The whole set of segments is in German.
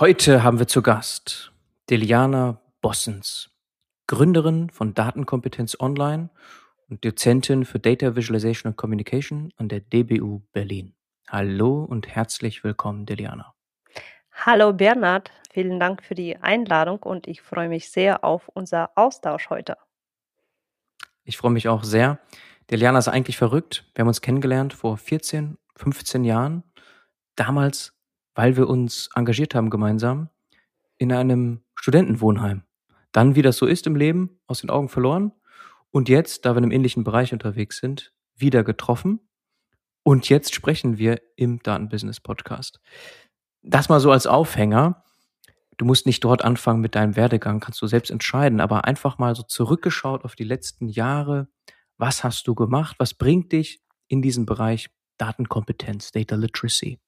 Heute haben wir zu Gast Deliana Bossens, Gründerin von Datenkompetenz Online und Dozentin für Data Visualization and Communication an der DBU Berlin. Hallo und herzlich willkommen, Deliana. Hallo Bernhard, vielen Dank für die Einladung und ich freue mich sehr auf unser Austausch heute. Ich freue mich auch sehr. Deliana ist eigentlich verrückt. Wir haben uns kennengelernt vor 14, 15 Jahren. Damals weil wir uns engagiert haben gemeinsam in einem Studentenwohnheim. Dann, wie das so ist im Leben, aus den Augen verloren. Und jetzt, da wir in einem ähnlichen Bereich unterwegs sind, wieder getroffen. Und jetzt sprechen wir im Datenbusiness Podcast. Das mal so als Aufhänger. Du musst nicht dort anfangen mit deinem Werdegang, kannst du selbst entscheiden, aber einfach mal so zurückgeschaut auf die letzten Jahre. Was hast du gemacht? Was bringt dich in diesen Bereich Datenkompetenz, Data Literacy?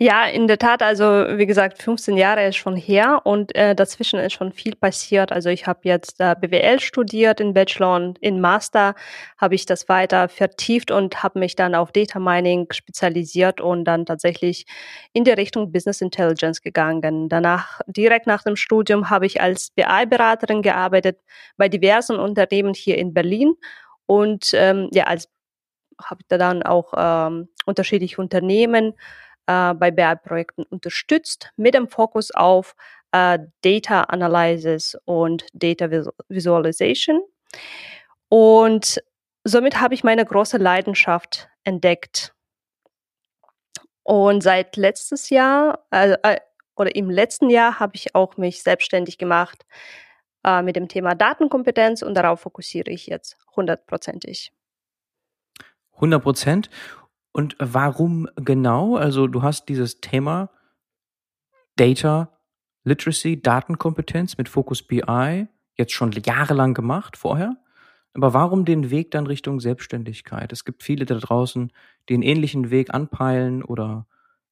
Ja, in der Tat, also wie gesagt, 15 Jahre ist schon her und äh, dazwischen ist schon viel passiert. Also ich habe jetzt äh, BWL studiert in Bachelor und in Master habe ich das weiter vertieft und habe mich dann auf Data Mining spezialisiert und dann tatsächlich in die Richtung Business Intelligence gegangen. Danach, direkt nach dem Studium, habe ich als BI-Beraterin gearbeitet bei diversen Unternehmen hier in Berlin und ähm, ja, als habe ich da dann auch ähm, unterschiedliche Unternehmen äh, bei BI-Projekten unterstützt mit dem Fokus auf äh, Data Analysis und Data Visualization. Und somit habe ich meine große Leidenschaft entdeckt. Und seit letztes Jahr, äh, oder im letzten Jahr habe ich auch mich selbstständig gemacht äh, mit dem Thema Datenkompetenz und darauf fokussiere ich jetzt hundertprozentig. 100 Prozent. Und warum genau? Also du hast dieses Thema Data Literacy, Datenkompetenz mit Fokus BI jetzt schon jahrelang gemacht vorher. Aber warum den Weg dann Richtung Selbstständigkeit? Es gibt viele da draußen, die einen ähnlichen Weg anpeilen oder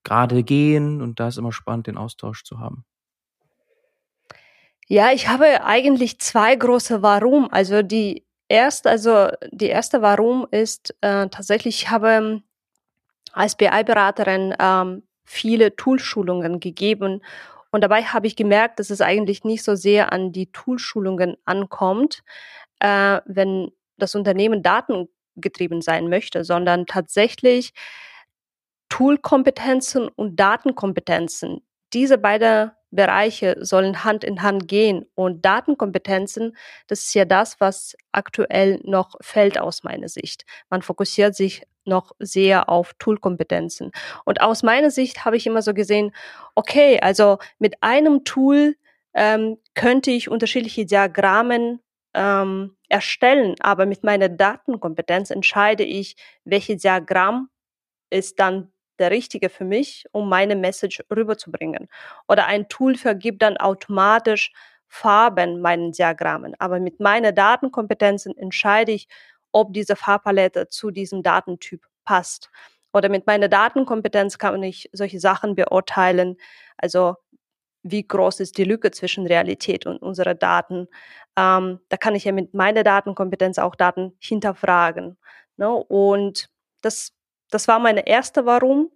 gerade gehen und da ist immer spannend, den Austausch zu haben. Ja, ich habe eigentlich zwei große Warum. Also die erste, also die erste Warum ist äh, tatsächlich, ich habe als BI-Beraterin ähm, viele Toolschulungen gegeben. Und dabei habe ich gemerkt, dass es eigentlich nicht so sehr an die Toolschulungen ankommt, äh, wenn das Unternehmen datengetrieben sein möchte, sondern tatsächlich Toolkompetenzen und Datenkompetenzen. Diese beiden Bereiche sollen Hand in Hand gehen. Und Datenkompetenzen, das ist ja das, was aktuell noch fällt aus meiner Sicht. Man fokussiert sich noch sehr auf Toolkompetenzen. Und aus meiner Sicht habe ich immer so gesehen, okay, also mit einem Tool ähm, könnte ich unterschiedliche Diagrammen ähm, erstellen, aber mit meiner Datenkompetenz entscheide ich, welche Diagramm ist dann der richtige für mich, um meine Message rüberzubringen. Oder ein Tool vergibt dann automatisch Farben meinen Diagrammen. Aber mit meiner Datenkompetenzen entscheide ich, ob diese Farbpalette zu diesem Datentyp passt. Oder mit meiner Datenkompetenz kann ich solche Sachen beurteilen. Also wie groß ist die Lücke zwischen Realität und unserer Daten. Ähm, da kann ich ja mit meiner Datenkompetenz auch Daten hinterfragen. Ne? Und das, das war meine erste Warum.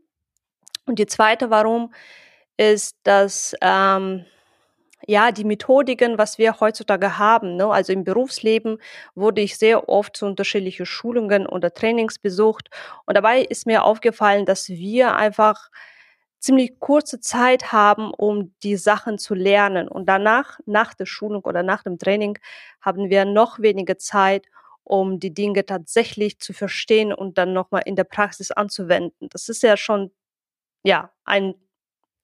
Und die zweite Warum ist, dass ähm, ja, die Methodiken, was wir heutzutage haben. Ne? Also im Berufsleben wurde ich sehr oft zu unterschiedlichen Schulungen oder Trainings besucht. Und dabei ist mir aufgefallen, dass wir einfach ziemlich kurze Zeit haben, um die Sachen zu lernen. Und danach, nach der Schulung oder nach dem Training, haben wir noch weniger Zeit, um die Dinge tatsächlich zu verstehen und dann nochmal in der Praxis anzuwenden. Das ist ja schon, ja, ein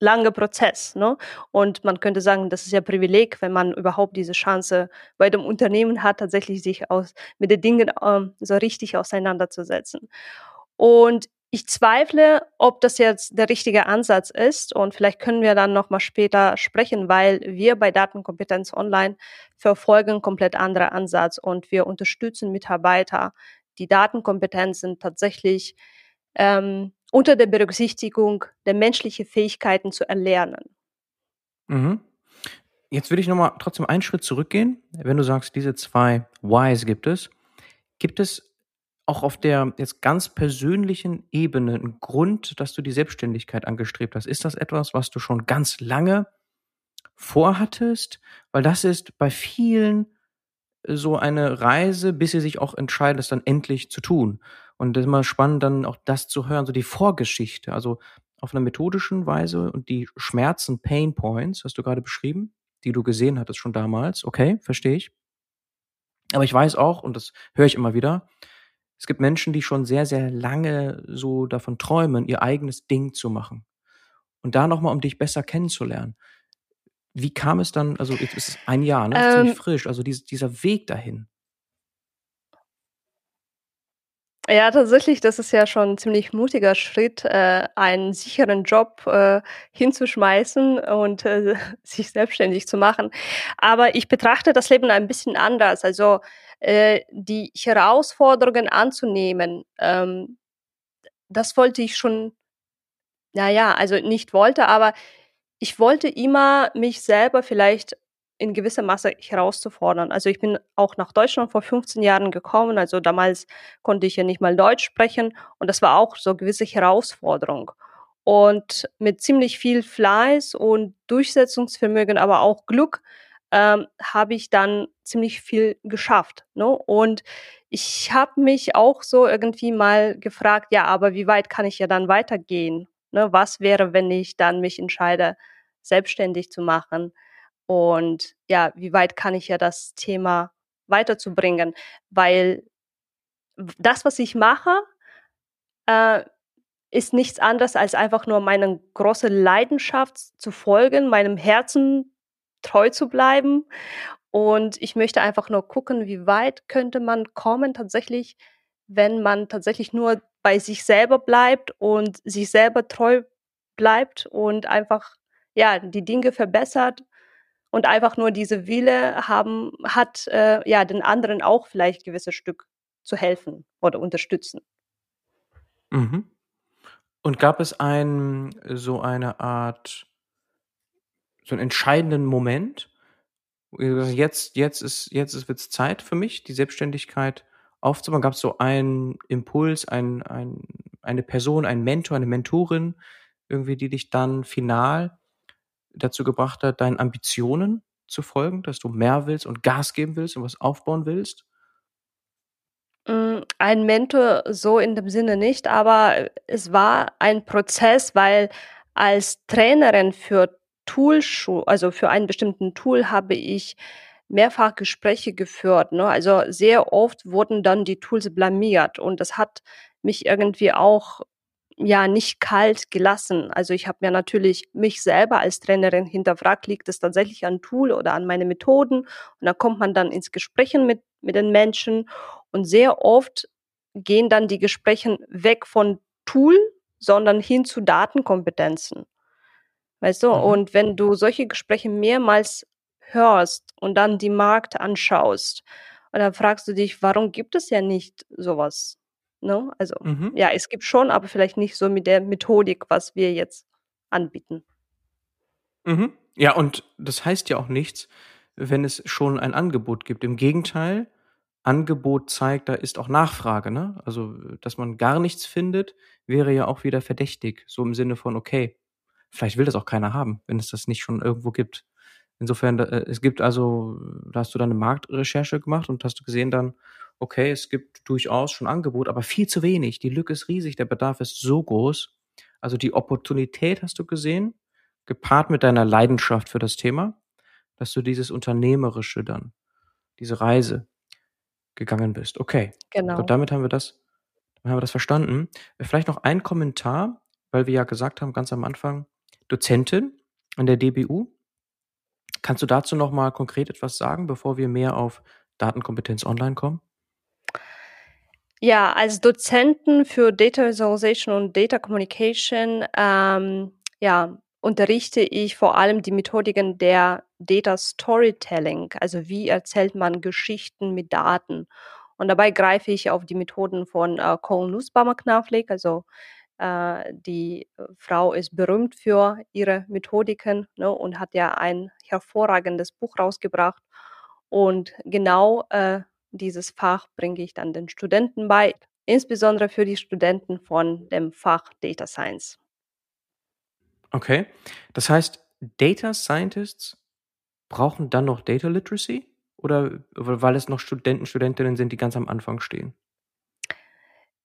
langer Prozess. Ne? Und man könnte sagen, das ist ja Privileg, wenn man überhaupt diese Chance bei dem Unternehmen hat, tatsächlich sich aus, mit den Dingen ähm, so richtig auseinanderzusetzen. Und ich zweifle, ob das jetzt der richtige Ansatz ist und vielleicht können wir dann noch mal später sprechen, weil wir bei Datenkompetenz Online verfolgen komplett andere Ansatz und wir unterstützen Mitarbeiter, die Datenkompetenzen tatsächlich ähm, unter der Berücksichtigung der menschlichen Fähigkeiten zu erlernen. Mhm. Jetzt würde ich nochmal trotzdem einen Schritt zurückgehen. Wenn du sagst, diese zwei Whys gibt es, Gibt es auch auf der jetzt ganz persönlichen Ebene 'n Grund, dass du die Selbstständigkeit angestrebt hast? Ist das etwas, was du schon ganz lange vorhattest? Weil das ist bei vielen so eine Reise, bis sie sich auch entscheiden, es dann endlich zu tun. Und das ist immer spannend, dann auch das zu hören, so die Vorgeschichte, also auf 'ner methodischen Weise und die Schmerzen, Pain Points hast du grade beschrieben, die du gesehen hattest schon damals. Okay, verstehe ich. Aber ich weiß auch, und das höre ich immer wieder, es gibt Menschen, die schon sehr, sehr lange so davon träumen, ihr eigenes Ding zu machen. Und da noch mal, um dich besser kennenzulernen. Wie kam es dann also, jetzt ist es 1 Jahr, ne? Ziemlich Ähm frisch, also dies dieser Weg dahin. Ja, tatsächlich, das ist ja schon 'n ziemlich mutiger Schritt, äh, einen sicheren Job, äh, hinzuschmeißen und, äh, sich selbstständig zu machen. Aber ich betrachte das Leben ein bisschen anders. Also, äh, die Herausforderungen anzunehmen, ähm, das wollte ich schon na ja, also nicht wollte, aber ich wollte immer mich selber vielleicht in gewissem Maße herauszufordern. Also, ich bin auch nach Deutschland vor 15 Jahren gekommen, also damals konnte ich ja nicht mal Deutsch sprechen und das war auch so gewisse Herausforderung. Und mit ziemlich viel Fleiß und Durchsetzungsvermögen, aber auch Glück, ähm, habe ich dann ziemlich viel geschafft, ne? Und ich habe mich auch so irgendwie mal gefragt: „Ja, aber wie weit kann ich ja dann weitergehen, ne? Was wäre, wenn ich dann mich entscheide, selbstständig zu machen? Und ja, wie weit kann ich ja das Thema weiterzubringen?“ Weil das, was ich mache, äh, ist nichts anderes als einfach nur meinen große Leidenschaft zu folgen, meinem Herzen treu zu bleiben. Und ich möchte einfach nur gucken, wie weit könnte man kommen tatsächlich, wenn man tatsächlich nur bei sich selber bleibt und sich selber treu bleibt und einfach, ja, die Dinge verbessert und einfach nur diese Wille haben hat, äh, ja, den anderen auch vielleicht gewisses Stück zu helfen oder unterstützen. Mhm. Und gab es ein so eine Art so 'n entscheidenden Moment, jetzt jetzt ist jetzt ist wird's Zeit für mich, die Selbstständigkeit aufzubauen? Gab's so einen Impuls, ein ein eine Person, einen Mentor, eine Mentorin irgendwie, die dich dann final dazu gebracht hat, deinen Ambitionen zu folgen, dass du mehr willst und Gas geben willst und was aufbauen willst? Hm, ein Mentor so in dem Sinne nicht, aber es war ein Prozess, weil als Trainerin für Toolschu also für einen bestimmten Tool habe ich mehrfach Gespräche geführt, ne? Also, sehr oft wurden dann die Tools blamiert und das hat mich irgendwie auch, ja, nicht kalt gelassen. Also, ich habe mir natürlich mich selber als Trainerin hinterfragt: „Liegt es tatsächlich an Tool oder an meine Methoden?“ Und da kommt man dann ins Gesprächen mit mit den Menschen und sehr oft gehen dann die Gesprächen weg von Tool, sondern hin zu Datenkompetenzen. Weißt du? Mhm. Und wenn du solche Gespräche mehrmals hörst und dann die Markt anschaust und dann fragst du dich: „Warum gibt es ja nicht so was?“ Ne? Also, Mhm. ja, es gibt schon, aber vielleicht nicht so mit der Methodik, was wir jetzt anbieten. Mhm. Ja, und das heißt ja auch nichts, wenn es schon ein Angebot gibt. Im Gegenteil, Angebot zeigt, da ist auch Nachfrage, ne? Also, dass man gar nichts findet, wäre ja auch wieder verdächtig, so im Sinne von: „Okay, vielleicht will das auch keiner haben, wenn es das nicht schon irgendwo gibt.“ Insofern, äh, es gibt also da hast du dann 'ne Marktrecherche gemacht und hast du gesehen dann: Okay, es gibt durchaus schon Angebot, aber viel zu wenig. Die Lücke ist riesig, der Bedarf ist so groß. Also, die Opportunität hast du gesehen, gepaart mit deiner Leidenschaft für das Thema, dass du dieses Unternehmerische dann diese Reise gegangen bist. Okay, gut, Genau. damit haben wir das dann haben wir das verstanden. Äh, vielleicht noch ein Kommentar, weil wir ja gesagt haben ganz am Anfang, Dozentin an der DBU. Kannst du dazu noch mal konkret etwas sagen, bevor wir mehr auf Datenkompetenz online kommen? Ja, als Dozenten für Data Visualization und Data Communication, ähm, ja, unterrichte ich vor allem die Methodiken der Data Storytelling. Also, wie erzählt man Geschichten mit Daten? Und dabei greife ich auf die Methoden von, äh, Cole Nussbaumer-Knaflic. Also, äh, die, äh, Frau ist berühmt für ihre Methodiken, ne, und hat ja ein hervorragendes Buch rausgebracht. Und genau, äh, dieses Fach bringe ich dann den Studenten bei, insbesondere für die Studenten von dem Fach Data Science. Okay. Das heißt, Data Scientists brauchen dann noch Data Literacy? Oder weil es noch Studenten, Studentinnen sind, die ganz am Anfang stehen?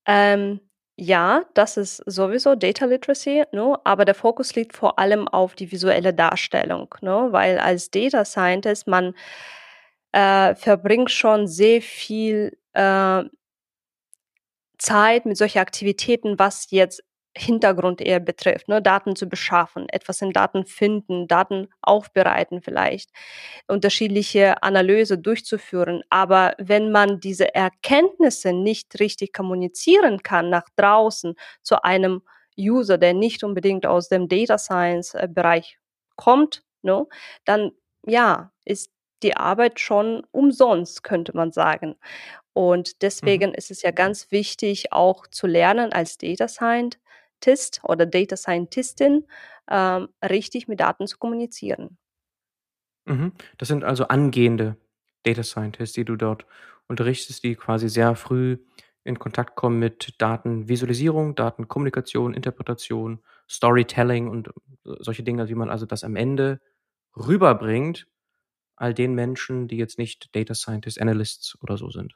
Ähm, ja, das ist sowieso Data Literacy, ne? aber der Fokus liegt vor allem auf die visuelle Darstellung, ne? weil als Data Scientist man äh, verbringt schon sehr viel äh, Zeit mit solchen Aktivitäten, was jetzt Hintergrund eher betrifft, ne, Daten zu beschaffen, etwas in Daten finden, Daten aufbereiten vielleicht, unterschiedliche Analyse durchzuführen. Aber wenn man diese Erkenntnisse nicht richtig kommunizieren kann nach draußen zu einem User, der nicht unbedingt aus dem Data Science äh, Bereich kommt, ne, dann ja, ist die Arbeit schon umsonst, könnte man sagen. Und mhm. deswegen mhm. ist es ja ganz wichtig, auch zu lernen als Data Scientist oder Data Scientistin ähm, richtig mit Daten zu kommunizieren. Mhm. Das sind also angehende Data Scientists, die du dort unterrichtest, die quasi sehr früh in Kontakt kommen mit Datenvisualisierung, Datenkommunikation, Interpretation, Storytelling und äh, solche Dinge, wie man also das am Ende rüberbringt all den Menschen, die jetzt nicht Data Scientists, Analysts oder so sind.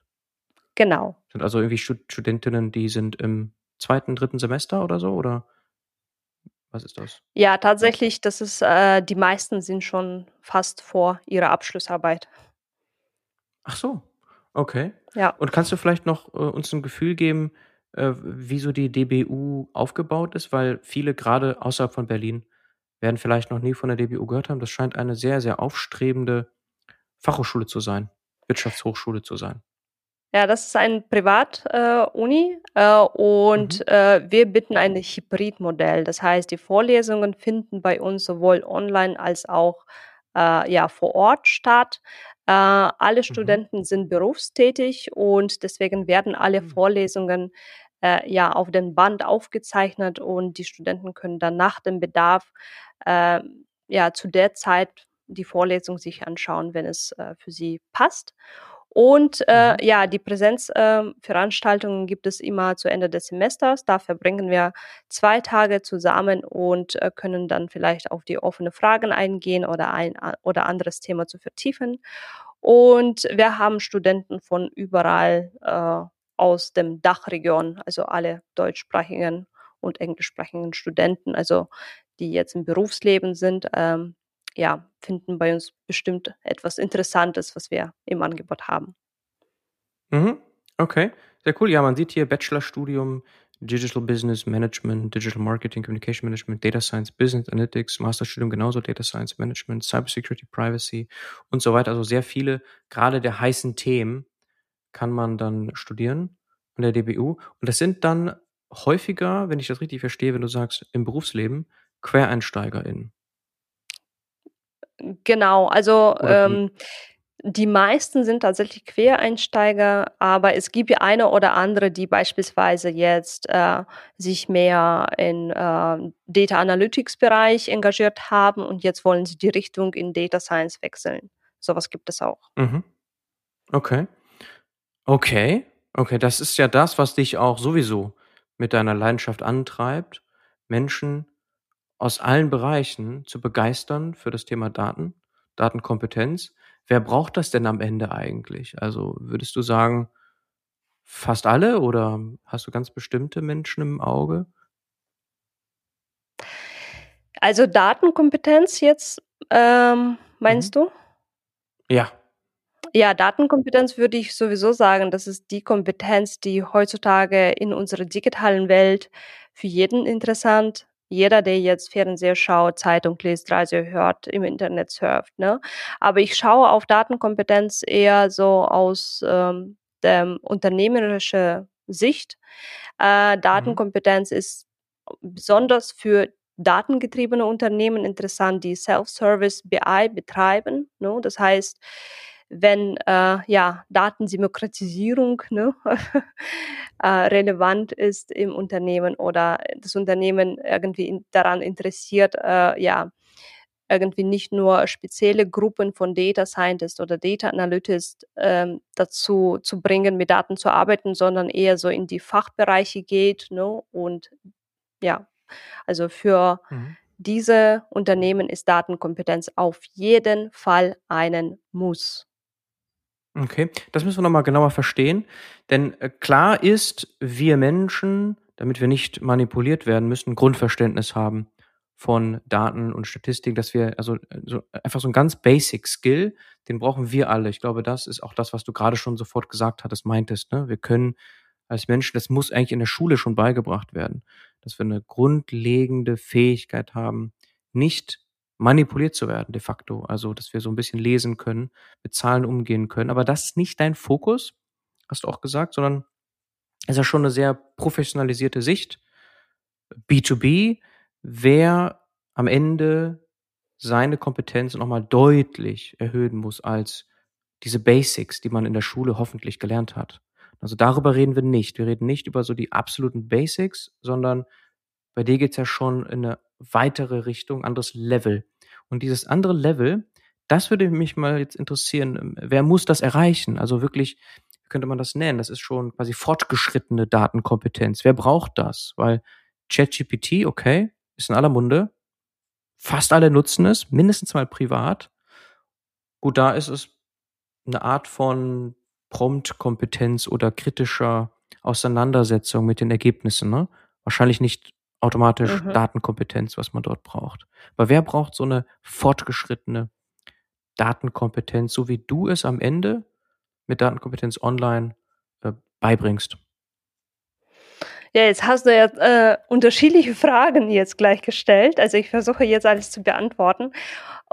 Genau. Sind also irgendwie Studentinnen, die sind im zweiten, dritten Semester oder so? Oder was ist das? Ja, tatsächlich, das ist, äh, die meisten sind schon fast vor ihrer Abschlussarbeit. Ach so, okay. Ja. Und kannst du vielleicht noch äh, uns ein Gefühl geben, äh, wie so die DBU aufgebaut ist? Weil viele gerade außerhalb von Berlin werden vielleicht noch nie von der DBU gehört haben. Das scheint eine sehr, sehr aufstrebende Fachhochschule zu sein, Wirtschaftshochschule zu sein. Ja, das ist ein Privatuni äh, äh, und mhm. äh, wir bieten ein Hybridmodell. Das heißt, die Vorlesungen finden bei uns sowohl online als auch äh, ja, vor Ort statt. Äh, alle mhm. Studenten sind berufstätig und deswegen werden alle mhm. Vorlesungen äh, ja auf dem Band aufgezeichnet und die Studenten können dann nach dem Bedarf ja zu der Zeit die Vorlesung sich anschauen, wenn es für sie passt. Und äh, mhm. ja, die Präsenzveranstaltungen äh, gibt es immer zu Ende des Semesters. Da verbringen wir zwei Tage zusammen und äh, können dann vielleicht auf die offenen Fragen eingehen oder ein oder anderes Thema zu vertiefen. Und wir haben Studenten von überall äh, aus dem Dachregion, also alle deutschsprachigen und englischsprachigen Studenten, also die jetzt im Berufsleben sind. Ähm, ja, finden bei uns bestimmt etwas Interessantes, was wir im Angebot haben. Mhm. Okay, sehr cool. Ja, man sieht hier Bachelorstudium Digital Business Management, Digital Marketing, Communication Management, Data Science, Business Analytics, Masterstudium genauso Data Science Management, Cybersecurity, Privacy und so weiter. Also sehr viele, gerade der heißen Themen kann man dann studieren an der DBU. Und das sind dann häufiger, wenn ich das richtig verstehe, wenn du sagst, im Berufsleben, QuereinsteigerInnen. Genau, also ähm, die meisten sind tatsächlich Quereinsteiger, aber es gibt ja eine oder andere, die beispielsweise jetzt äh, sich mehr in äh, Data Analytics Bereich engagiert haben und jetzt wollen sie die Richtung in Data Science wechseln. Sowas gibt es auch. Mhm. Okay. Okay. Okay, das ist ja das, was dich auch sowieso mit deiner Leidenschaft antreibt, Menschen aus allen Bereichen zu begeistern für das Thema Daten, Datenkompetenz. Wer braucht das denn am Ende eigentlich? Also würdest du sagen, fast alle oder hast du ganz bestimmte Menschen im Auge? Also Datenkompetenz jetzt, ähm, meinst mhm. du? Ja. Ja, Datenkompetenz würde ich sowieso sagen, das ist die Kompetenz, die heutzutage in unserer digitalen Welt für jeden interessant jeder, der jetzt Fernseher schaut, Zeitung liest, Radio hört, im Internet surft. Ne? Aber ich schaue auf Datenkompetenz eher so aus ähm, der unternehmerischen Sicht. Äh, mhm. Datenkompetenz mhm. ist besonders für datengetriebene Unternehmen interessant, die Self-Service BI betreiben. Ne? Das heißt, wenn äh, ja, Datendemokratisierung ne, äh, relevant ist im Unternehmen oder das Unternehmen irgendwie in, daran interessiert, äh, ja, irgendwie nicht nur spezielle Gruppen von Data Scientists oder Data Analytics ähm, dazu zu bringen, mit Daten zu arbeiten, sondern eher so in die Fachbereiche geht. Ne? Und ja, also für mhm. diese Unternehmen ist Datenkompetenz auf jeden Fall einen Muss. Okay, das müssen wir nochmal genauer verstehen. Denn äh, klar ist, wir Menschen, damit wir nicht manipuliert werden müssen, Grundverständnis haben von Daten und Statistik, dass wir, also äh, so, einfach so ein ganz basic Skill, den brauchen wir alle. Ich glaube, das ist auch das, was du gerade schon sofort gesagt hattest, meintest. Ne? Wir können als Menschen, das muss eigentlich in der Schule schon beigebracht werden, dass wir eine grundlegende Fähigkeit haben, nicht manipuliert zu werden, de facto. Also, dass wir so ein bisschen lesen können, mit Zahlen umgehen können. Aber das ist nicht dein Fokus, hast du auch gesagt, sondern es ist ja schon eine sehr professionalisierte Sicht. B2B, wer am Ende seine Kompetenz nochmal deutlich erhöhen muss als diese Basics, die man in der Schule hoffentlich gelernt hat. Also darüber reden wir nicht. Wir reden nicht über so die absoluten Basics, sondern bei dir geht's ja schon in eine weitere Richtung, anderes Level. Und dieses andere Level, das würde mich mal jetzt interessieren, wer muss das erreichen? Also wirklich, könnte man das nennen? Das ist schon quasi fortgeschrittene Datenkompetenz. Wer braucht das? Weil ChatGPT, okay, ist in aller Munde. Fast alle nutzen es, mindestens mal privat. Gut, da ist es eine Art von Prompt-Kompetenz oder kritischer Auseinandersetzung mit den Ergebnissen. Ne? Wahrscheinlich nicht automatisch mhm. Datenkompetenz, was man dort braucht. Aber wer braucht so eine fortgeschrittene Datenkompetenz, so wie du es am Ende mit Datenkompetenz online äh, beibringst? Ja, jetzt hast du ja äh, unterschiedliche Fragen jetzt gleich gestellt. Also ich versuche jetzt alles zu beantworten.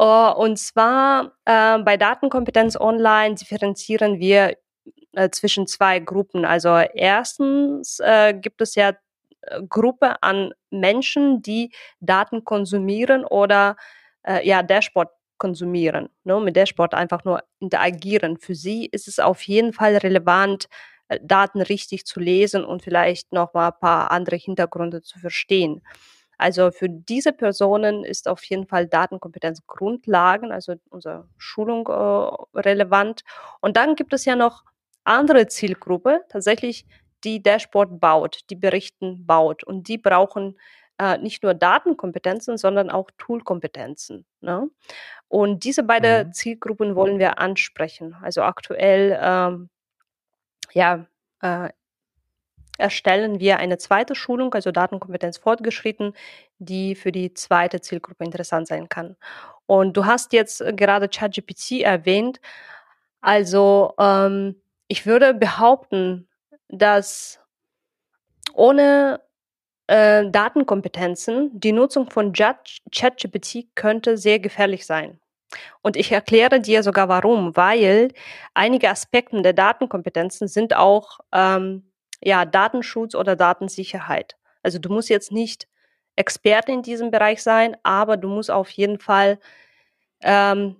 Uh, und zwar äh, bei Datenkompetenz online differenzieren wir äh, zwischen zwei Gruppen. Also erstens äh, gibt es ja Gruppe an Menschen, die Daten konsumieren oder äh, ja Dashboard konsumieren, ne, mit Dashboard einfach nur interagieren. Für sie ist es auf jeden Fall relevant, äh, Daten richtig zu lesen und vielleicht noch mal ein paar andere Hintergründe zu verstehen. Also für diese Personen ist auf jeden Fall Datenkompetenz Grundlagen, also unsere Schulung äh, relevant. Und dann gibt es ja noch andere Zielgruppe, tatsächlich die Dashboard baut, die Berichten baut. Und die brauchen äh, nicht nur Datenkompetenzen, sondern auch Toolkompetenzen. Ne? Und diese beiden mhm. Zielgruppen wollen wir ansprechen. Also aktuell ähm, ja, äh, erstellen wir eine zweite Schulung, also Datenkompetenz fortgeschritten, die für die zweite Zielgruppe interessant sein kann. Und du hast jetzt gerade ChatGPT erwähnt. Also ähm, ich würde behaupten, dass ohne äh, Datenkompetenzen die Nutzung von ChatGPT könnte sehr gefährlich sein. Und ich erkläre dir sogar warum, weil einige Aspekte der Datenkompetenzen sind auch ähm, ja, Datenschutz oder Datensicherheit. Also du musst jetzt nicht Experte in diesem Bereich sein, aber du musst auf jeden Fall ähm,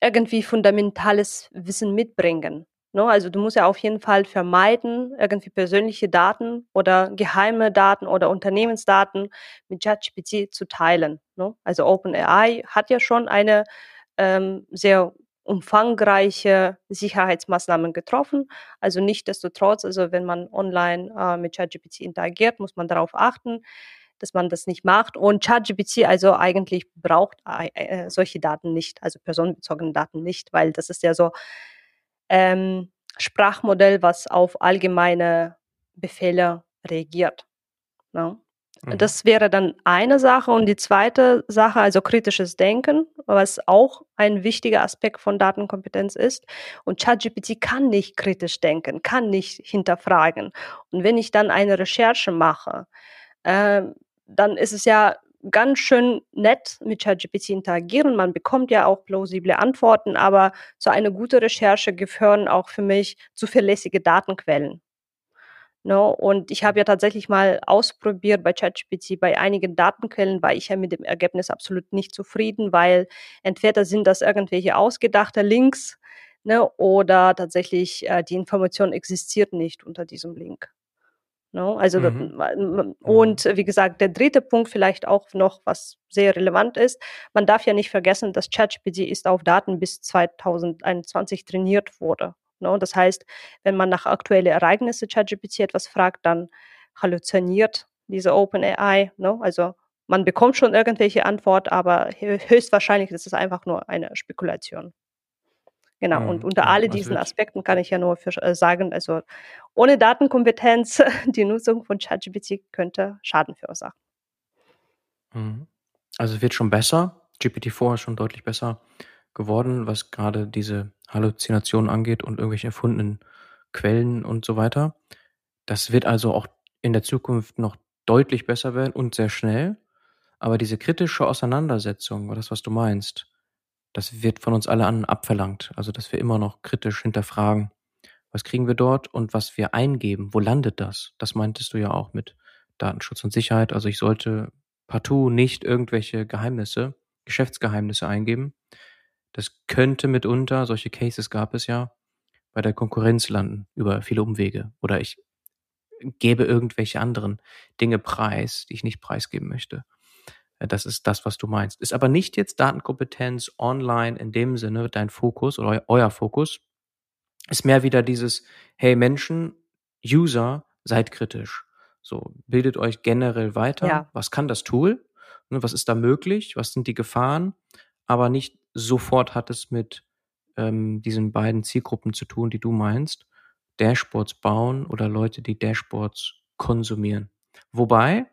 irgendwie fundamentales Wissen mitbringen. Ne? Also du musst ja auf jeden Fall vermeiden, irgendwie persönliche Daten oder geheime Daten oder Unternehmensdaten mit ChatGPT zu teilen. Ne? Also OpenAI hat ja schon eine ähm, sehr umfangreiche Sicherheitsmaßnahmen getroffen. Also nichtdestotrotz, also wenn man online äh, mit ChatGPT interagiert, muss man darauf achten, dass man das nicht macht. Und ChatGPT also eigentlich braucht äh, äh, solche Daten nicht, also personenbezogene Daten nicht, weil das ist ja so ähm, Sprachmodell, was auf allgemeine Befehle reagiert. Ne? Mhm. Das wäre dann eine Sache. Und die zweite Sache, also kritisches Denken, was auch ein wichtiger Aspekt von Datenkompetenz ist. Und ChatGPT kann nicht kritisch denken, kann nicht hinterfragen. Und wenn ich dann eine Recherche mache, äh, dann ist es ja ganz schön nett mit ChatGPT interagieren. Man bekommt ja auch plausible Antworten, aber zu einer guten Recherche gehören auch für mich zuverlässige Datenquellen. No, ne? und ich habe ja tatsächlich mal ausprobiert bei ChatGPT, bei einigen Datenquellen war ich ja mit dem Ergebnis absolut nicht zufrieden, weil entweder sind das irgendwelche ausgedachte Links ne, oder tatsächlich äh, die Information existiert nicht unter diesem Link. No? Ne? Also mhm. und wie gesagt, der dritte Punkt vielleicht auch noch, was sehr relevant ist, man darf ja nicht vergessen, dass ChatGPT ist auf Daten bis 2021 trainiert wurde. No? Ne? Das heißt, wenn man nach aktuellen Ereignissen ChatGPT etwas fragt, dann halluziniert diese OpenAI. No? Ne? Also man bekommt schon irgendwelche Antwort, aber höchstwahrscheinlich ist es einfach nur eine Spekulation. Genau, mhm, und unter ja, alle diesen Aspekten kann ich ja nur für, äh, sagen, also ohne Datenkompetenz, die Nutzung von ChatGPT könnte Schaden verursachen. Mhm. Also es wird schon besser. GPT-4 ist schon deutlich besser geworden, was gerade diese Halluzinationen angeht und irgendwelche erfundenen Quellen und so weiter. Das wird also auch in der Zukunft noch deutlich besser werden und sehr schnell. Aber diese kritische Auseinandersetzung, das, was du meinst, das wird von uns alle an abverlangt. Also, dass wir immer noch kritisch hinterfragen, was kriegen wir dort und was wir eingeben, wo landet das? Das meintest du ja auch mit Datenschutz und Sicherheit. Also ich sollte partout nicht irgendwelche Geheimnisse, Geschäftsgeheimnisse eingeben. Das könnte mitunter, solche Cases gab es ja, bei der Konkurrenz landen über viele Umwege. Oder ich gebe irgendwelche anderen Dinge preis, die ich nicht preisgeben möchte. Das ist das, was du meinst. Ist aber nicht jetzt Datenkompetenz online in dem Sinne dein Fokus oder euer Fokus. Ist mehr wieder dieses, hey Menschen, User, seid kritisch. So, bildet euch generell weiter. Ja. Was kann das Tool? Ne, was ist da möglich? Was sind die Gefahren? Aber nicht sofort hat es mit ähm, diesen beiden Zielgruppen zu tun, die du meinst. Dashboards bauen oder Leute, die Dashboards konsumieren. Wobei,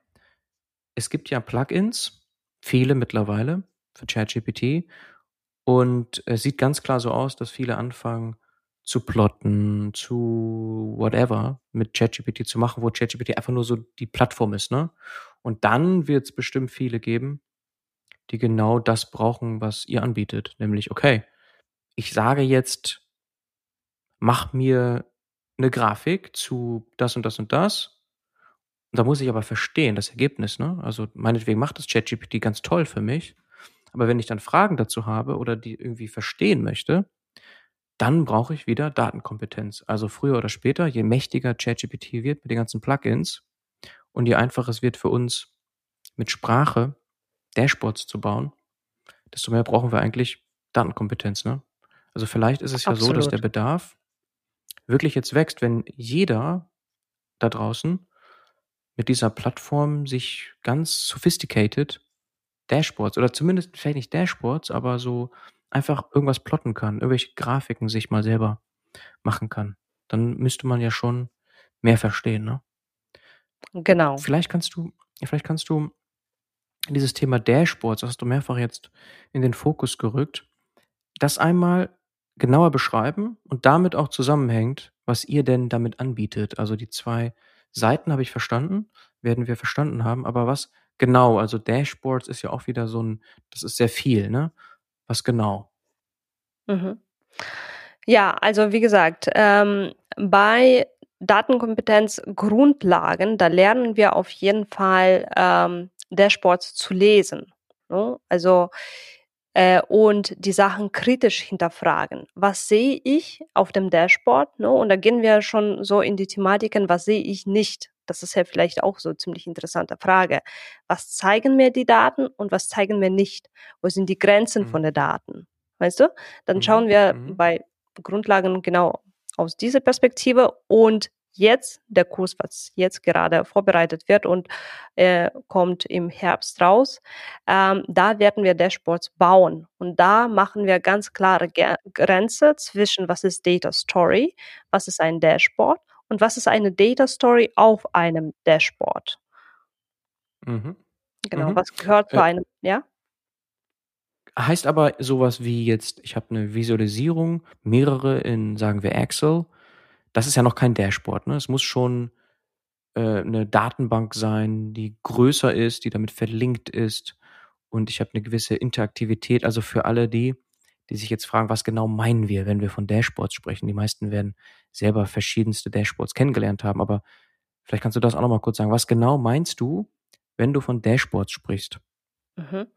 es gibt ja Plugins, viele mittlerweile für ChatGPT. Und es sieht ganz klar so aus, dass viele anfangen zu plotten, zu whatever mit ChatGPT zu machen, wo ChatGPT einfach nur so die Plattform ist, ne? Und dann wird es bestimmt viele geben, die genau das brauchen, was ihr anbietet. Nämlich, okay, ich sage jetzt, mach mir eine Grafik zu das und das und das da muss ich aber verstehen, das Ergebnis, ne? Also meinetwegen macht das ChatGPT ganz toll für mich. Aber wenn ich dann Fragen dazu habe oder die irgendwie verstehen möchte, dann brauche ich wieder Datenkompetenz. Also früher oder später, je mächtiger ChatGPT wird mit den ganzen Plugins und je einfacher es wird für uns mit Sprache Dashboards zu bauen, desto mehr brauchen wir eigentlich Datenkompetenz, ne? Also vielleicht ist es ja Absolut. so, dass der Bedarf wirklich jetzt wächst, wenn jeder da draußen mit dieser Plattform sich ganz sophisticated Dashboards oder zumindest vielleicht nicht Dashboards, aber so einfach irgendwas plotten kann, irgendwelche Grafiken sich mal selber machen kann. Dann müsste man ja schon mehr verstehen, ne? Genau. Vielleicht kannst du, vielleicht kannst du dieses Thema Dashboards, das hast du mehrfach jetzt in den Fokus gerückt, das einmal genauer beschreiben und damit auch zusammenhängt, was ihr denn damit anbietet. Also die zwei Seiten habe ich verstanden, werden wir verstanden haben, aber was genau? Also Dashboards ist ja auch wieder so ein, das ist sehr viel, ne? Was genau? Mhm. Ja, also wie gesagt, ähm, bei Datenkompetenz Grundlagen, da lernen wir auf jeden Fall ähm, Dashboards zu lesen. Ne? Also äh, und die Sachen kritisch hinterfragen. Was sehe ich auf dem Dashboard? Ne? Und da gehen wir schon so in die Thematiken, was sehe ich nicht? Das ist ja vielleicht auch so ziemlich interessante Frage. Was zeigen mir die Daten und was zeigen mir nicht? Wo sind die Grenzen mhm. von den Daten? Weißt du? Dann mhm. schauen wir mhm. bei Grundlagen genau aus dieser Perspektive und jetzt der Kurs, was jetzt gerade vorbereitet wird und äh, kommt im Herbst raus, ähm, da werden wir Dashboards bauen. Und da machen wir ganz klare Ge Grenze zwischen, was ist Data Story, was ist ein Dashboard und was ist eine Data Story auf einem Dashboard. Mhm. Genau, mhm. was gehört zu äh, einem, ja? Heißt aber sowas wie jetzt, ich habe eine Visualisierung, mehrere in, sagen wir, Excel das ist ja noch kein Dashboard. Ne? Es muss schon äh, eine Datenbank sein, die größer ist, die damit verlinkt ist und ich habe eine gewisse Interaktivität. Also für alle die, die sich jetzt fragen, was genau meinen wir, wenn wir von Dashboards sprechen. Die meisten werden selber verschiedenste Dashboards kennengelernt haben, aber vielleicht kannst du das auch noch mal kurz sagen. Was genau meinst du, wenn du von Dashboards sprichst? Mhm.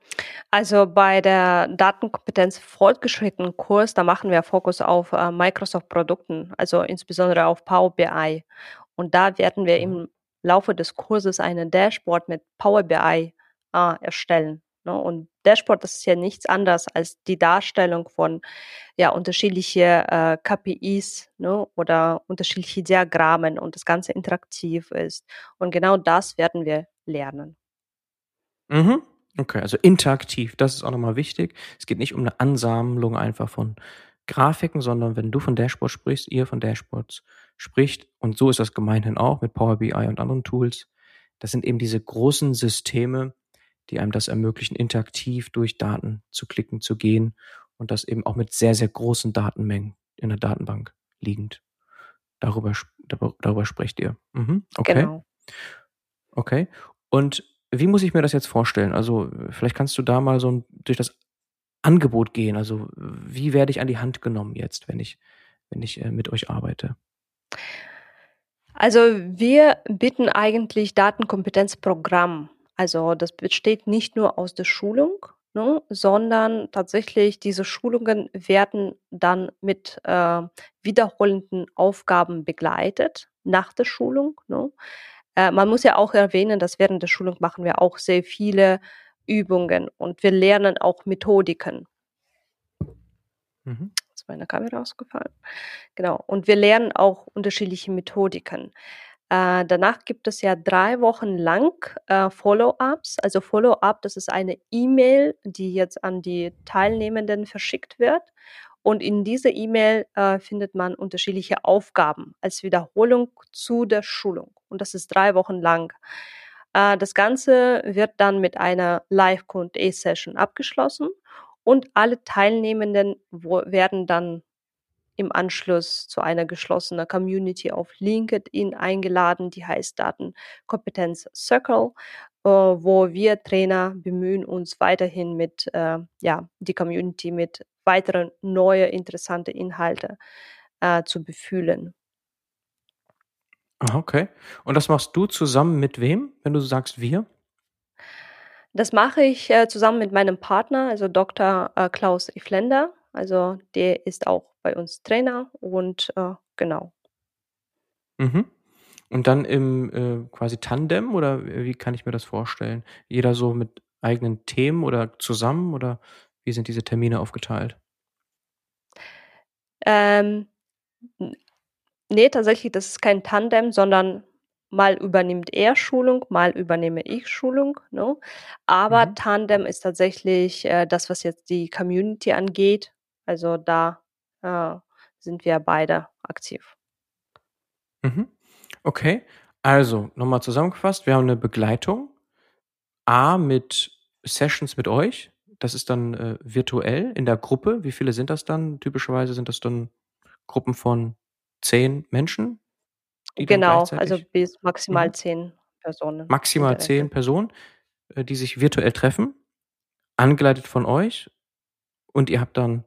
Also bei der Datenkompetenz fortgeschrittenen Kurs, da machen wir Fokus auf äh, Microsoft-Produkten, also insbesondere auf Power BI. Und da werden wir mhm. im Laufe des Kurses eine Dashboard mit Power BI äh, erstellen. Ne? Und Dashboard, das ist ja nichts anderes als die Darstellung von ja, unterschiedliche äh, KPIs ne? oder unterschiedliche Diagrammen und das Ganze interaktiv ist. Und genau das werden wir lernen. Mhm. Okay, also interaktiv, das ist auch nochmal wichtig. Es geht nicht um eine Ansammlung einfach von Grafiken, sondern wenn du von Dashboard sprichst, ihr von Dashboards spricht, und so ist das gemeinhin auch mit Power BI und anderen Tools, das sind eben diese großen Systeme, die einem das ermöglichen, interaktiv durch Daten zu klicken, zu gehen und das eben auch mit sehr, sehr großen Datenmengen in der Datenbank liegend. Darüber, darüber sprecht ihr. Mhm, okay. Genau. Okay. Und wie muss ich mir das jetzt vorstellen? Also, vielleicht kannst du da mal so durch das Angebot gehen. Also, wie werde ich an die Hand genommen jetzt, wenn ich, wenn ich äh, mit euch arbeite? Also, wir bieten eigentlich Datenkompetenzprogramm also das besteht nicht nur aus der Schulung, ne, sondern tatsächlich diese Schulungen werden dann mit äh, wiederholenden Aufgaben begleitet nach der Schulung. Ne. Äh, man muss ja auch erwähnen, dass während der Schulung machen wir auch sehr viele Übungen und wir lernen auch Methodiken. Mhm. Ist meine Kamera ausgefallen. Genau. Und wir lernen auch unterschiedliche Methodiken. Äh, danach gibt es ja drei Wochen lang äh, Follow-ups. Also Follow-up, das ist eine E-Mail, die jetzt an die Teilnehmenden verschickt wird. Und in dieser E-Mail äh, findet man unterschiedliche Aufgaben als Wiederholung zu der Schulung. Und das ist drei Wochen lang. Äh, das Ganze wird dann mit einer Live-Q&A-Session abgeschlossen und alle Teilnehmenden werden dann im Anschluss zu einer geschlossenen Community auf LinkedIn eingeladen, die heißt Datenkompetenz Circle, äh, wo wir Trainer bemühen uns weiterhin mit, äh, ja, die Community mit weiteren neue interessante Inhalte äh, zu befühlen. Ah, okay. Und das machst du zusammen mit wem, wenn du sagst wir? Das mache ich äh, zusammen mit meinem Partner, also Dr. Äh, Klaus Iflender. Also der ist auch bei uns Trainer und äh, genau. Mhm. Und dann im äh, quasi Tandem oder wie kann ich mir das vorstellen? Jeder so mit eigenen Themen oder zusammen oder wie sind diese Termine aufgeteilt? Ähm, nee, tatsächlich, das ist kein Tandem, sondern mal übernimmt er Schulung, mal übernehme ich Schulung. Ne? Aber mhm. Tandem ist tatsächlich äh, das, was jetzt die Community angeht. Also da äh, sind wir beide aktiv. Mhm. Okay, also nochmal zusammengefasst, wir haben eine Begleitung. A mit Sessions mit euch. Das ist dann äh, virtuell in der Gruppe. Wie viele sind das dann? Typischerweise sind das dann Gruppen von zehn Menschen. Genau, also bis maximal mhm. zehn Personen. Maximal zehn Personen, äh, die sich virtuell treffen, angeleitet von euch. Und ihr habt dann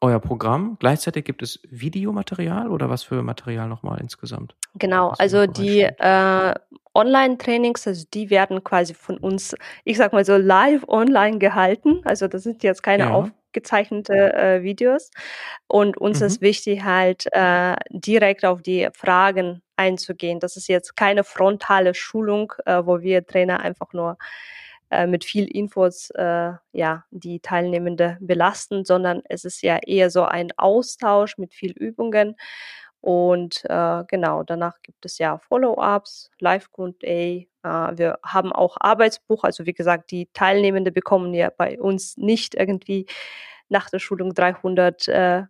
euer Programm. Gleichzeitig gibt es Videomaterial oder was für Material nochmal insgesamt? Genau, also die äh, Online-Trainings, also die werden quasi von uns, ich sag mal so, live online gehalten. Also das sind jetzt keine ja. aufgezeichnete äh, Videos. Und uns mhm. ist wichtig, halt äh, direkt auf die Fragen einzugehen. Das ist jetzt keine frontale Schulung, äh, wo wir Trainer einfach nur äh, mit viel Infos äh, ja die Teilnehmende belasten, sondern es ist ja eher so ein Austausch mit viel Übungen. Und äh, genau, danach gibt es ja Follow-ups, Live-QA. Äh, wir haben auch Arbeitsbuch. Also wie gesagt, die Teilnehmende bekommen ja bei uns nicht irgendwie nach der Schulung 300 äh,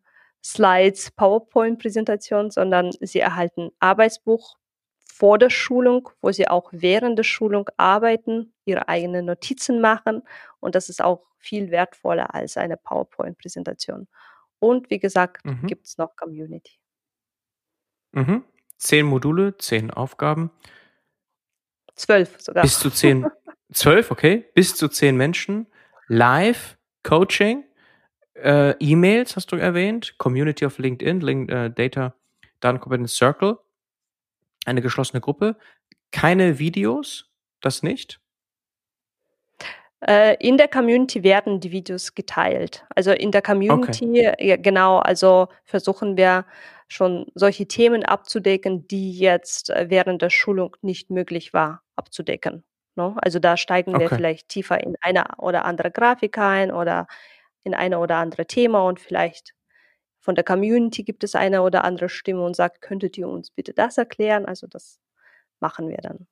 Slides, PowerPoint-Präsentation, sondern sie erhalten Arbeitsbuch vor der Schulung, wo sie auch während der Schulung arbeiten, ihre eigenen Notizen machen und das ist auch viel wertvoller als eine PowerPoint-Präsentation. Und wie gesagt, mhm. gibt es noch Community. Mhm. Zehn Module, zehn Aufgaben. Zwölf sogar. Bis zu zehn, zwölf, okay. Bis zu zehn Menschen. Live, Coaching, äh, E-Mails hast du erwähnt, Community of LinkedIn, Link, äh, Data, Datenkompetenz Circle eine geschlossene Gruppe, keine Videos, das nicht? Äh, in der Community werden die Videos geteilt. Also in der Community, okay. genau, also versuchen wir schon solche Themen abzudecken, die jetzt äh, während der Schulung nicht möglich war abzudecken. Ne? Also da steigen wir Okay. vielleicht tiefer in eine oder andere Grafik ein oder in eine oder andere Thema und vielleicht von der Community gibt es eine oder andere Stimme und sagt, könntet ihr uns bitte das erklären? Also das machen wir dann.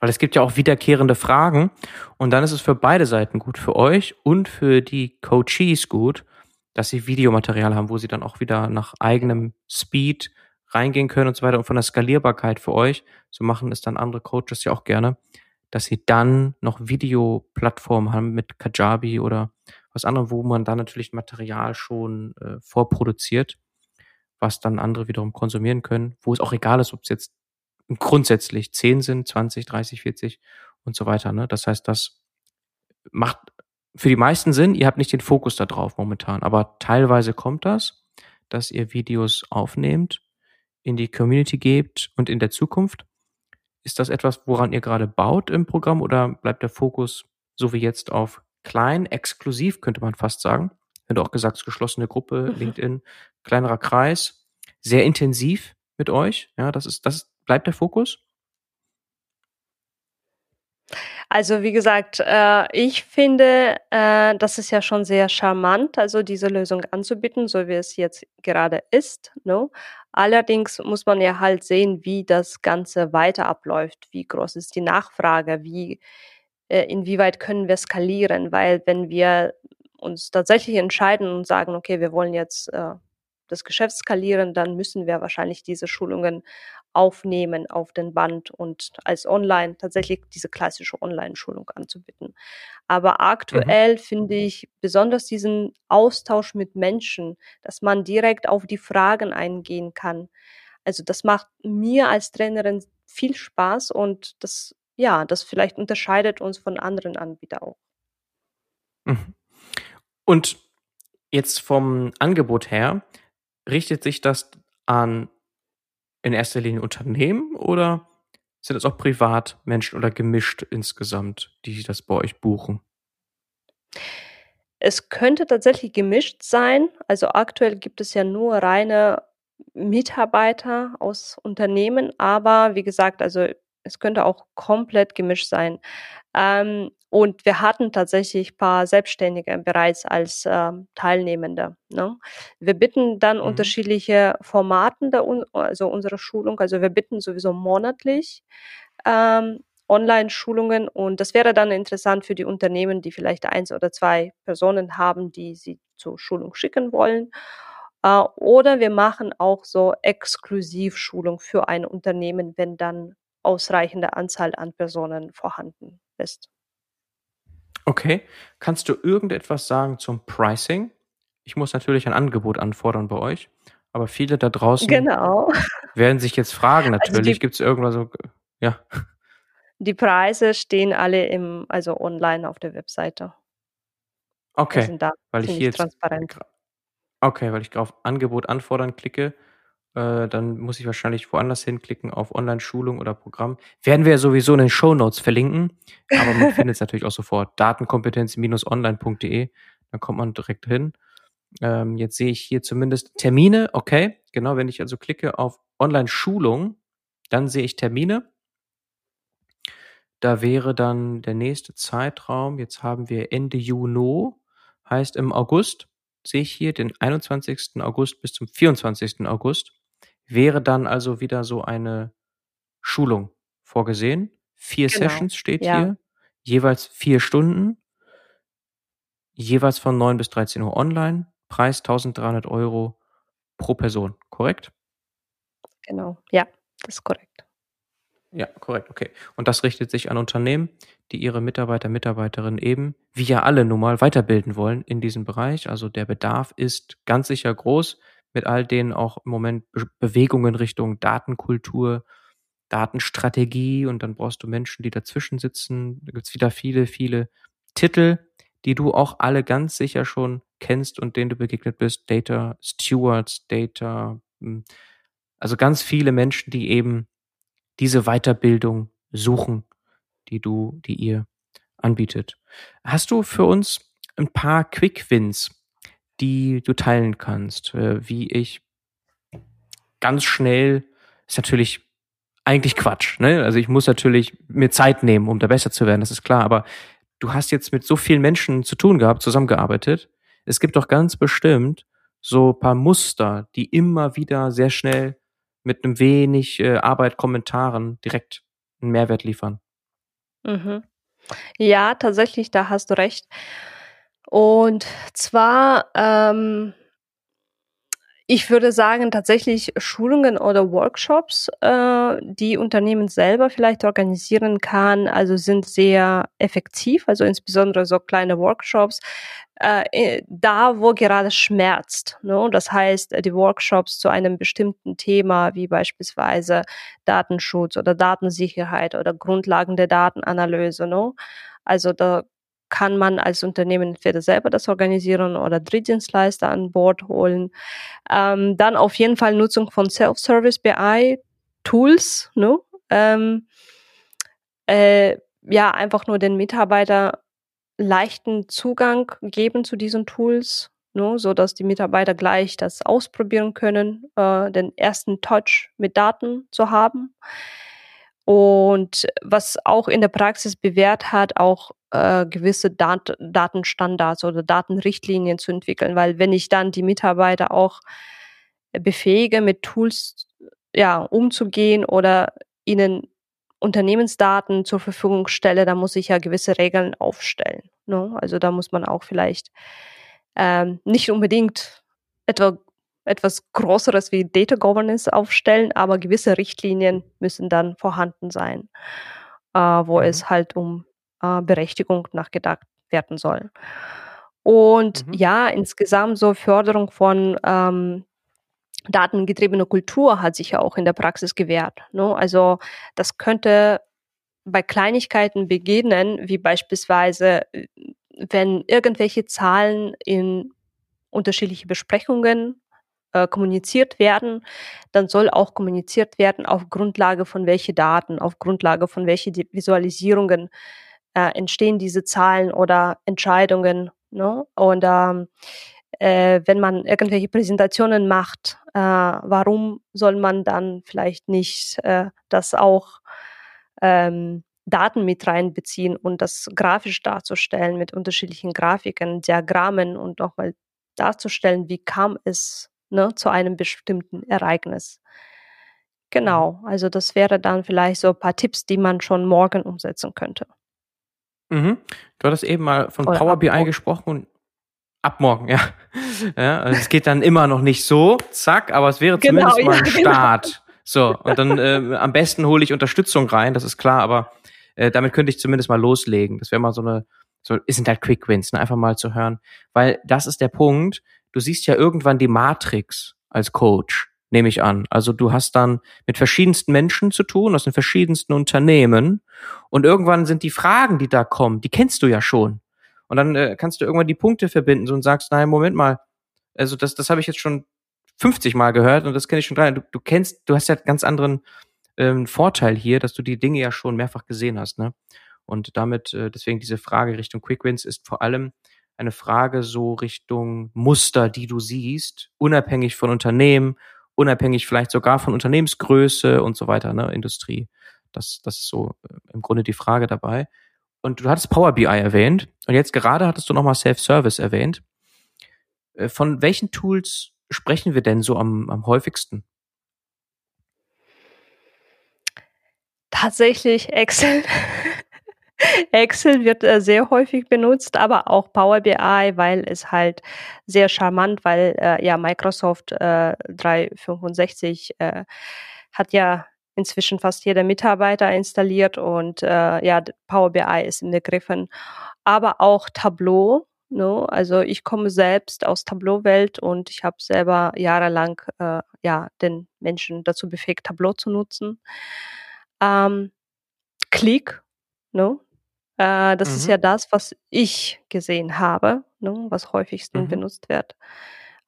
Weil es gibt ja auch wiederkehrende Fragen und dann ist es für beide Seiten gut, für euch und für die Coaches gut, dass sie Videomaterial haben, wo sie dann auch wieder nach eigenem Speed reingehen können und so weiter und von der Skalierbarkeit für euch, so machen es dann andere Coaches ja auch gerne, dass sie dann noch Videoplattformen haben mit Kajabi oder was anderem, wo man dann natürlich Material schon äh, vorproduziert, was dann andere wiederum konsumieren können, wo es auch egal ist, ob es jetzt grundsätzlich 10 sind, 20, 30, 40 und so weiter. Ne? Das heißt, das macht für die meisten Sinn. Ihr habt nicht den Fokus da drauf momentan, aber teilweise kommt das, dass ihr Videos aufnehmt, in die Community gebt und in der Zukunft. Ist das etwas, woran ihr gerade baut im Programm oder bleibt der Fokus so wie jetzt auf klein, exklusiv, könnte man fast sagen? Wenn du auch gesagt hast, geschlossene Gruppe, Mhm. LinkedIn, kleinerer Kreis, sehr intensiv mit euch. Ja, das ist, das bleibt der Fokus? Also wie gesagt, äh, ich finde, äh, das ist ja schon sehr charmant, also diese Lösung anzubieten, so wie es jetzt gerade ist. Ne? Allerdings muss man ja halt sehen, wie das Ganze weiter abläuft, wie groß ist die Nachfrage, wie äh, inwieweit können wir skalieren, weil wenn wir uns tatsächlich entscheiden und sagen, okay, wir wollen jetzt äh, das Geschäft skalieren, dann müssen wir wahrscheinlich diese Schulungen aufnehmen auf den Band und als online tatsächlich diese klassische Online-Schulung anzubieten. Aber Mhm. aktuell finde ich besonders diesen Austausch mit Menschen, dass man direkt auf die Fragen eingehen kann. Also das macht mir als Trainerin viel Spaß und das, ja, das vielleicht unterscheidet uns von anderen Anbietern auch. Mhm. Und jetzt vom Angebot her, richtet sich das an in erster Linie Unternehmen oder sind es auch Privatmenschen oder gemischt insgesamt, die das bei euch buchen? Es könnte tatsächlich gemischt sein. Also aktuell gibt es ja nur reine Mitarbeiter aus Unternehmen, aber wie gesagt, also es könnte auch komplett gemischt sein. Ähm, und wir hatten tatsächlich paar Selbstständige bereits als ähm, Teilnehmende. Ne? Wir bitten dann Mhm. unterschiedliche Formaten der, also unserer Schulung. Also wir bitten sowieso monatlich ähm, Online-Schulungen und das wäre dann interessant für die Unternehmen, die vielleicht eins oder zwei Personen haben, die sie zur Schulung schicken wollen. Äh, oder wir machen auch so Exklusivschulung für ein Unternehmen, wenn dann ausreichende Anzahl an Personen vorhanden ist. Okay. Kannst du irgendetwas sagen zum Pricing? Ich muss natürlich ein Angebot anfordern bei euch, aber viele da draußen Genau. werden sich jetzt fragen Also natürlich, die, gibt es irgendwas so, ja, die Preise stehen alle im, also online auf der Webseite. Okay, weil ich hier jetzt, transparent. gra- okay, weil ich auf Angebot anfordern klicke, äh, dann muss ich wahrscheinlich woanders hinklicken auf Online-Schulung oder Programm. Werden wir ja sowieso in den Show Notes verlinken, aber man findet es natürlich auch sofort. Datenkompetenz-online.de, dann kommt man direkt hin. Ähm, jetzt sehe ich hier zumindest Termine, okay, genau, wenn ich also klicke auf Online-Schulung, dann sehe ich Termine. Da wäre dann der nächste Zeitraum, jetzt haben wir Ende Juni, heißt im August, sehe ich hier den 21. August bis zum 24. August, wäre dann also wieder so eine Schulung vorgesehen. Vier Genau. Sessions steht Ja, hier, jeweils vier Stunden, jeweils von 9 bis 13 Uhr online, Preis 1300 Euro pro Person, korrekt? genau. Ja, das ist korrekt. Ja, korrekt, okay. Und das richtet sich an Unternehmen, die ihre Mitarbeiter, Mitarbeiterinnen eben, wie ja alle nun mal, weiterbilden wollen in diesem Bereich. Also der Bedarf ist ganz sicher groß, mit all den auch im Moment Be Bewegungen Richtung Datenkultur, Datenstrategie und dann brauchst du Menschen, die dazwischen sitzen. Da gibt's wieder viele, viele Titel, die du auch alle ganz sicher schon kennst und denen du begegnet bist. Data Stewards, Data, hm, also ganz viele Menschen, die eben diese Weiterbildung suchen, die du, die ihr anbietet. Hast du für uns ein paar Quick Wins, die du teilen kannst, äh, wie ich ganz schnell ist natürlich eigentlich Quatsch. Ne? Also ich muss natürlich mir Zeit nehmen, um da besser zu werden, das ist klar. Aber du hast jetzt mit so vielen Menschen zu tun gehabt, zusammengearbeitet. Es gibt doch ganz bestimmt so paar Muster, die immer wieder sehr schnell mit einem wenig äh, Arbeit, Kommentaren direkt einen Mehrwert liefern. Mhm. Ja, tatsächlich, da hast du recht. Und zwar ähm, ich würde sagen, tatsächlich Schulungen oder Workshops, äh, die Unternehmen selber vielleicht organisieren kann, also sind sehr effektiv, also insbesondere so kleine Workshops, äh, da wo gerade schmerzt. Ne? Das heißt, die Workshops zu einem bestimmten Thema, wie beispielsweise Datenschutz oder Datensicherheit oder Grundlagen der Datenanalyse. Ne? Also da kann man als Unternehmen entweder selber das organisieren oder Drittdienstleister an Bord holen. Ähm, dann auf jeden Fall Nutzung von Self-Service BI Tools, ne? Ähm, äh, ja, einfach nur den Mitarbeiter leichten Zugang geben zu diesen Tools, ne, so die Mitarbeiter gleich das ausprobieren können, äh, den ersten Touch mit Daten zu haben. Und was auch in der Praxis bewährt hat, auch äh, gewisse Dat Datenstandards oder Datenrichtlinien zu entwickeln, weil wenn ich dann die Mitarbeiter auch befähige, mit Tools ja, umzugehen oder ihnen Unternehmensdaten zur Verfügung stelle, dann muss ich ja gewisse Regeln aufstellen. Ne? Also da muss man auch vielleicht ähm, nicht unbedingt etwa etwas Größeres wie Data Governance aufstellen, aber gewisse Richtlinien müssen dann vorhanden sein, äh, wo mhm. es halt um äh, Berechtigung nachgedacht werden soll. Und mhm. ja, insgesamt so Förderung von ähm, datengetriebener Kultur hat sich ja auch in der Praxis gewährt. Ne? Also das könnte bei Kleinigkeiten beginnen, wie beispielsweise, wenn irgendwelche Zahlen in unterschiedliche Besprechungen äh, kommuniziert werden, dann soll auch kommuniziert werden auf Grundlage von welche Daten, auf Grundlage von welche Visualisierungen äh, entstehen diese Zahlen oder Entscheidungen. Ne? Und ähm, äh, wenn man irgendwelche Präsentationen macht, äh, warum soll man dann vielleicht nicht äh, das auch ähm, Daten mit reinbeziehen und das grafisch darzustellen mit unterschiedlichen Grafiken, Diagrammen und nochmal darzustellen, wie kam es ne, zu einem bestimmten Ereignis. Genau, mhm. also das wäre dann vielleicht so ein paar Tipps, die man schon morgen umsetzen könnte. Mhm. Du hattest eben mal von Oder Power BI gesprochen und ab morgen, ja. ja also es geht dann immer noch nicht so, zack, aber es wäre genau, zumindest mal ein ja, genau. Start. Genau. So, und dann äh, am besten hole ich Unterstützung rein, das ist klar, aber äh, damit könnte ich zumindest mal loslegen. Das wäre mal so eine, so, es sind halt Quick Wins, ne? einfach mal zu hören. Weil das ist der Punkt, du siehst ja irgendwann die Matrix als Coach nehme ich an. Also du hast dann mit verschiedensten Menschen zu tun, aus den verschiedensten Unternehmen und irgendwann sind die Fragen, die da kommen, die kennst du ja schon. Und dann äh, kannst du irgendwann die Punkte verbinden und sagst, nein, Moment mal, also das, das habe ich jetzt schon 50 Mal gehört und das kenne ich schon drei. Du, du kennst, du hast ja ganz anderen ähm, Vorteil hier, dass du die Dinge ja schon mehrfach gesehen hast, ne? Und damit, äh, deswegen diese Frage Richtung Quick Wins ist vor allem eine Frage so Richtung Muster, die du siehst, unabhängig von Unternehmen, unabhängig vielleicht sogar von Unternehmensgröße und so weiter, ne, Industrie. Das, das ist so äh, im Grunde die Frage dabei. Und du hattest Power BI erwähnt und jetzt gerade hattest du nochmal Self-Service erwähnt. Äh, von welchen Tools sprechen wir denn so am, am häufigsten? Tatsächlich Excel. Excel wird äh, sehr häufig benutzt, aber auch Power BI, weil es halt sehr charmant, weil äh, ja Microsoft äh, 365 äh, hat ja inzwischen fast jeder Mitarbeiter installiert und äh, ja Power BI ist in inbegriffen, aber auch Tableau. No, ne? also ich komme selbst aus Tableau-Welt und ich habe selber jahrelang äh, ja den Menschen dazu befähigt, Tableau zu nutzen. Ähm, Click, no, ne? Äh, das ist mhm. ja das, was ich gesehen habe, ne, was häufigsten Mhm. benutzt wird.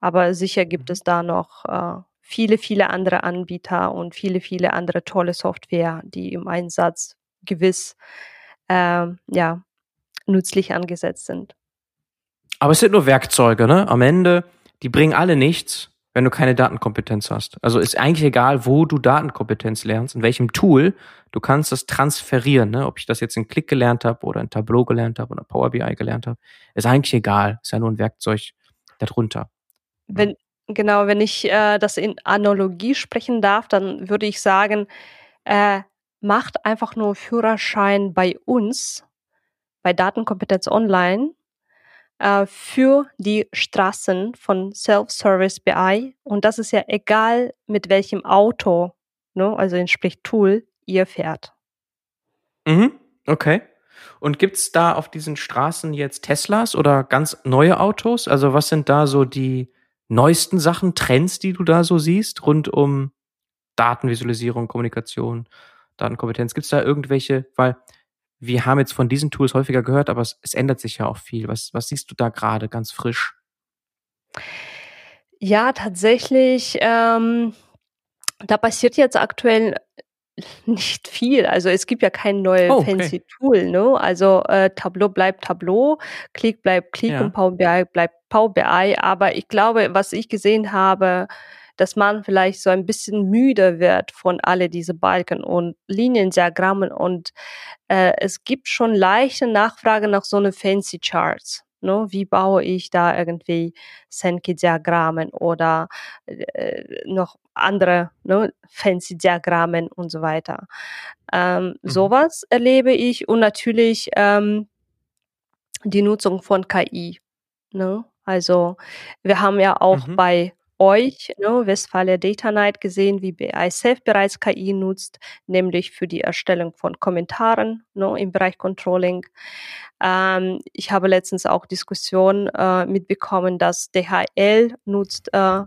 Aber sicher gibt Mhm. es da noch äh, viele, viele andere Anbieter und viele, viele andere tolle Software, die im Einsatz gewiss ähm, ja, nützlich angesetzt sind. Aber es sind nur Werkzeuge, ne? Am Ende, die bringen alle nichts, wenn du keine Datenkompetenz hast. Also ist eigentlich egal, wo du Datenkompetenz lernst, in welchem Tool, du kannst das transferieren. Ne? Ob ich das jetzt in Click gelernt habe oder in Tableau gelernt habe oder Power BI gelernt habe, ist eigentlich egal. Ist ja nur ein Werkzeug darunter. Wenn, genau, wenn ich äh, das in Analogie sprechen darf, dann würde ich sagen, äh, macht einfach nur Führerschein bei uns, bei Datenkompetenz Online äh, für die Straßen von Self-Service BI. Und das ist ja egal, mit welchem Auto, ne, also sprich Tool, ihr fährt. Mhm, okay. Und gibt's da auf diesen Straßen jetzt Teslas oder ganz neue Autos? Also was sind da so die neuesten Sachen, Trends, die du da so siehst, rund um Datenvisualisierung, Kommunikation, Datenkompetenz? Gibt's da irgendwelche, weil wir haben jetzt von diesen Tools häufiger gehört, aber es, es ändert sich ja auch viel. Was, was siehst du da gerade ganz frisch? Ja, tatsächlich, ähm, da passiert jetzt aktuell nicht viel. Also es gibt ja kein neues oh, okay. fancy Tool, ne? Also äh, Tableau bleibt Tableau, Click bleibt Click ja. und Power BI bleibt Power BI. Aber ich glaube, was ich gesehen habe, dass man vielleicht so ein bisschen müde wird von alle diese Balken und Liniendiagrammen und äh, es gibt schon leichte Nachfrage nach so eine fancy Charts. Ne? Wie baue ich da irgendwie Sankey-Diagrammen oder äh, noch andere ne, fancy Diagrammen und so weiter. Ähm, mhm. Sowas erlebe ich und natürlich ähm, die Nutzung von KI. Ne? Also wir haben ja auch mhm. bei euch, ne, Westfalia Data Night, gesehen, wie BI Safe bereits KI nutzt, nämlich für die Erstellung von Kommentaren ne, im Bereich Controlling. Ähm, ich habe letztens auch Diskussionen äh, mitbekommen, dass DHL nutzt äh,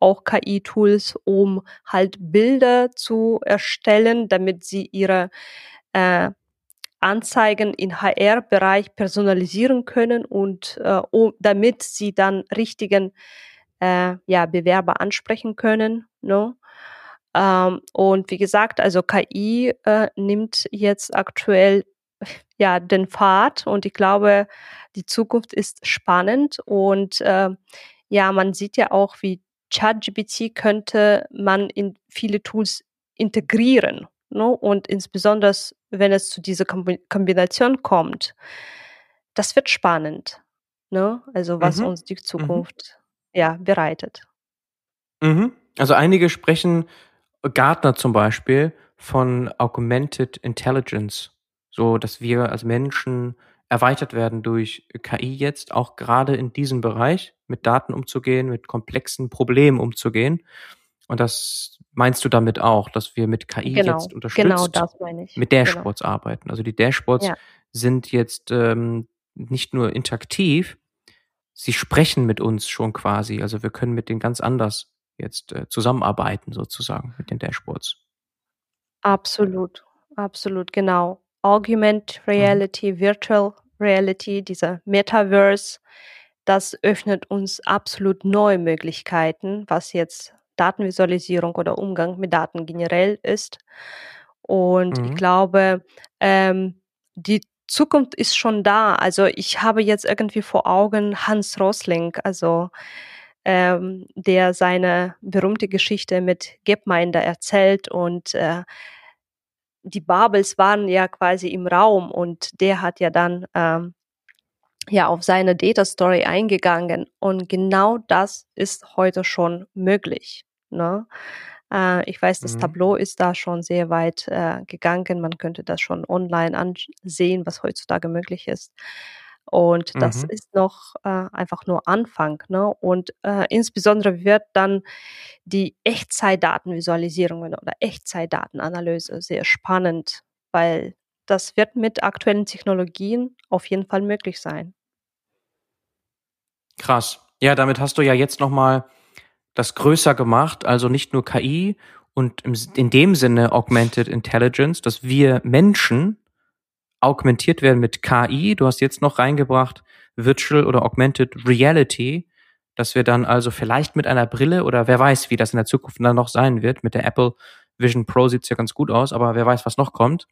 auch KI-Tools, um halt Bilder zu erstellen, damit sie ihre äh, Anzeigen im HR-Bereich personalisieren können und äh, um, damit sie dann richtigen äh, ja, Bewerber ansprechen können. Ne? Ähm, und wie gesagt, also KI äh, nimmt jetzt aktuell ja den Pfad und ich glaube, die Zukunft ist spannend und äh, ja, man sieht ja auch, wie ChatGPT könnte man in viele Tools integrieren. Ne? Und insbesondere, wenn es zu dieser Kombination kommt, das wird spannend. Ne? Also was mhm. uns die mhm. Ja, bereitet. Mhm. Also einige sprechen, Gartner zum Beispiel, von Augmented Intelligence, so dass wir als Menschen erweitert werden durch KI jetzt, auch gerade in diesem Bereich, mit Daten umzugehen, mit komplexen Problemen umzugehen. Und das meinst du damit auch, dass wir mit KI genau, jetzt unterstützt genau das meine ich. mit genau. Dashboards genau. arbeiten. Also die Dashboards ja. sind jetzt ähm, nicht nur interaktiv, sie sprechen mit uns schon quasi. Also wir können mit denen ganz anders jetzt äh, zusammenarbeiten, sozusagen, mit den Dashboards. Absolut, absolut, genau. Augmented mhm. Reality, mhm. Virtual Reality, dieser Metaverse, das öffnet uns absolut neue Möglichkeiten, was jetzt Datenvisualisierung oder Umgang mit Daten generell ist. Und mhm. ich glaube, ähm, die Zukunft ist schon da. Also ich habe jetzt irgendwie vor Augen Hans Rosling, also ähm, der seine berühmte Geschichte mit Gapminder erzählt und äh, die Babels waren ja quasi im Raum und der hat ja dann ähm, ja auf seine Data Story eingegangen und genau das ist heute schon möglich. Ne? Äh, ich weiß, das mhm. Tableau ist da schon sehr weit äh, gegangen. Man könnte das schon online ansehen, was heutzutage möglich ist. Und das mhm. ist noch äh, einfach nur Anfang. Ne? Und äh, insbesondere wird dann die Echtzeitdatenvisualisierung oder Echtzeitdatenanalyse sehr spannend, weil das wird mit aktuellen Technologien auf jeden Fall möglich sein. Krass. Ja, damit hast du ja jetzt nochmal das größer gemacht, also nicht nur KI und in dem Sinne Augmented Intelligence, dass wir Menschen augmentiert werden mit KI. Du hast jetzt noch reingebracht Virtual oder Augmented Reality, dass wir dann also vielleicht mit einer Brille oder wer weiß, wie das in der Zukunft dann noch sein wird. Mit der Apple Vision Pro sieht's ja ganz gut aus, aber wer weiß, was noch kommt.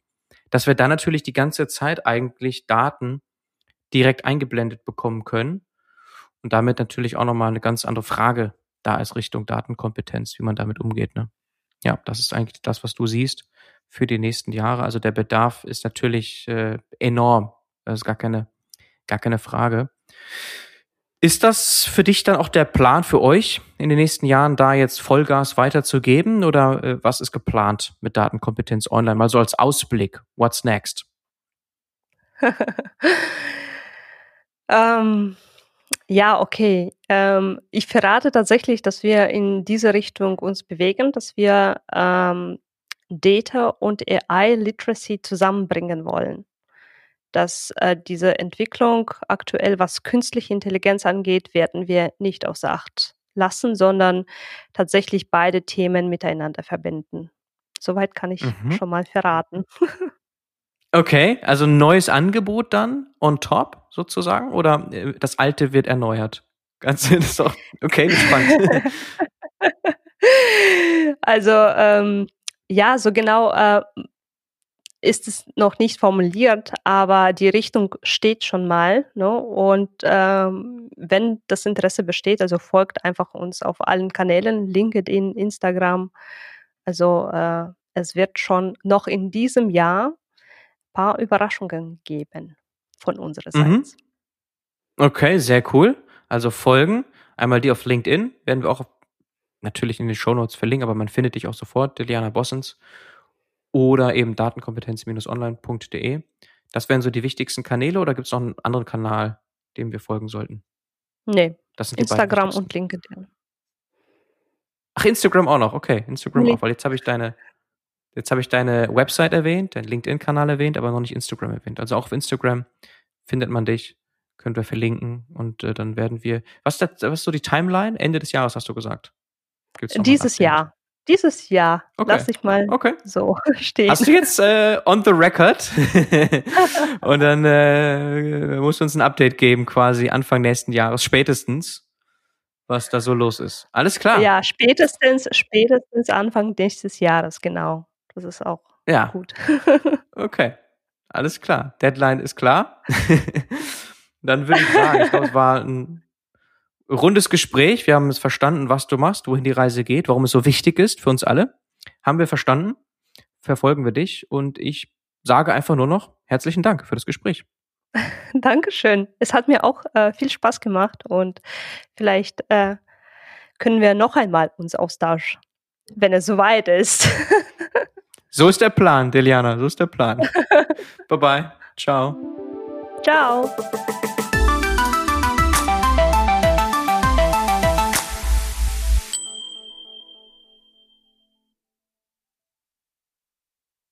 Dass wir dann natürlich die ganze Zeit eigentlich Daten direkt eingeblendet bekommen können und damit natürlich auch nochmal eine ganz andere Frage da ist Richtung Datenkompetenz, wie man damit umgeht. Ne? Ja, das ist eigentlich das, was du siehst für die nächsten Jahre. Also der Bedarf ist natürlich äh, enorm. Das ist gar keine, gar keine Frage. Ist das für dich dann auch der Plan für euch in den nächsten Jahren, da jetzt Vollgas weiterzugeben? Oder äh, was ist geplant mit Datenkompetenz online? Mal so als Ausblick. What's next? ähm, ja, okay. Ähm, ich verrate tatsächlich, dass wir in diese Richtung uns bewegen, dass wir ähm, Data und AI Literacy zusammenbringen wollen. Dass äh, diese Entwicklung aktuell, was künstliche Intelligenz angeht, werden wir nicht außer Acht lassen, sondern tatsächlich beide Themen miteinander verbinden. Soweit kann ich mhm. schon mal verraten. Okay, also ein neues Angebot dann on top sozusagen oder äh, das alte wird erneuert? Ganz das auch okay, gespannt. also ähm, ja, so genau äh, ist es noch nicht formuliert, aber die Richtung steht schon mal. Ne? Und ähm, wenn das Interesse besteht, also folgt einfach uns auf allen Kanälen, LinkedIn, Instagram. Also äh, es wird schon noch in diesem Jahr paar Überraschungen geben von unserer Seite. Mhm. Okay, sehr cool. Also folgen. Einmal die auf LinkedIn, werden wir auch natürlich in den Shownotes verlinken, aber man findet dich auch sofort, Deliana Bossens. Oder eben datenkompetenz-online.de. Das wären so die wichtigsten Kanäle oder gibt es noch einen anderen Kanal, dem wir folgen sollten? Nee, das sind Instagram und LinkedIn. Ach, Instagram auch noch, okay. Instagram nee. auch, weil jetzt habe ich deine, Jetzt habe ich deine Website erwähnt, deinen LinkedIn-Kanal erwähnt, aber noch nicht Instagram erwähnt. Also auch auf Instagram findet man dich, können wir verlinken und äh, dann werden wir. Was ist, das, was ist so die Timeline? Ende des Jahres hast du gesagt. Dieses Jahr. Dieses Jahr. Okay. Lass ich mal okay. so stehen. Hast du jetzt äh, on the record? und dann äh, musst du uns ein Update geben, quasi Anfang nächsten Jahres, spätestens was da so los ist. Alles klar. Ja, spätestens, spätestens Anfang nächstes Jahres, genau. Das ist auch ja. gut. okay, alles klar. Deadline ist klar. Dann würde ich sagen, ich glaube, es war ein rundes Gespräch. Wir haben es verstanden, was du machst, wohin die Reise geht, warum es so wichtig ist für uns alle. Haben wir verstanden. Verfolgen wir dich und ich sage einfach nur noch herzlichen Dank für das Gespräch. Dankeschön. Es hat mir auch äh, viel Spaß gemacht und vielleicht äh, können wir noch einmal uns austauschen, wenn es soweit ist. So ist der Plan, Deliana, so ist der Plan. bye bye. Ciao. Ciao.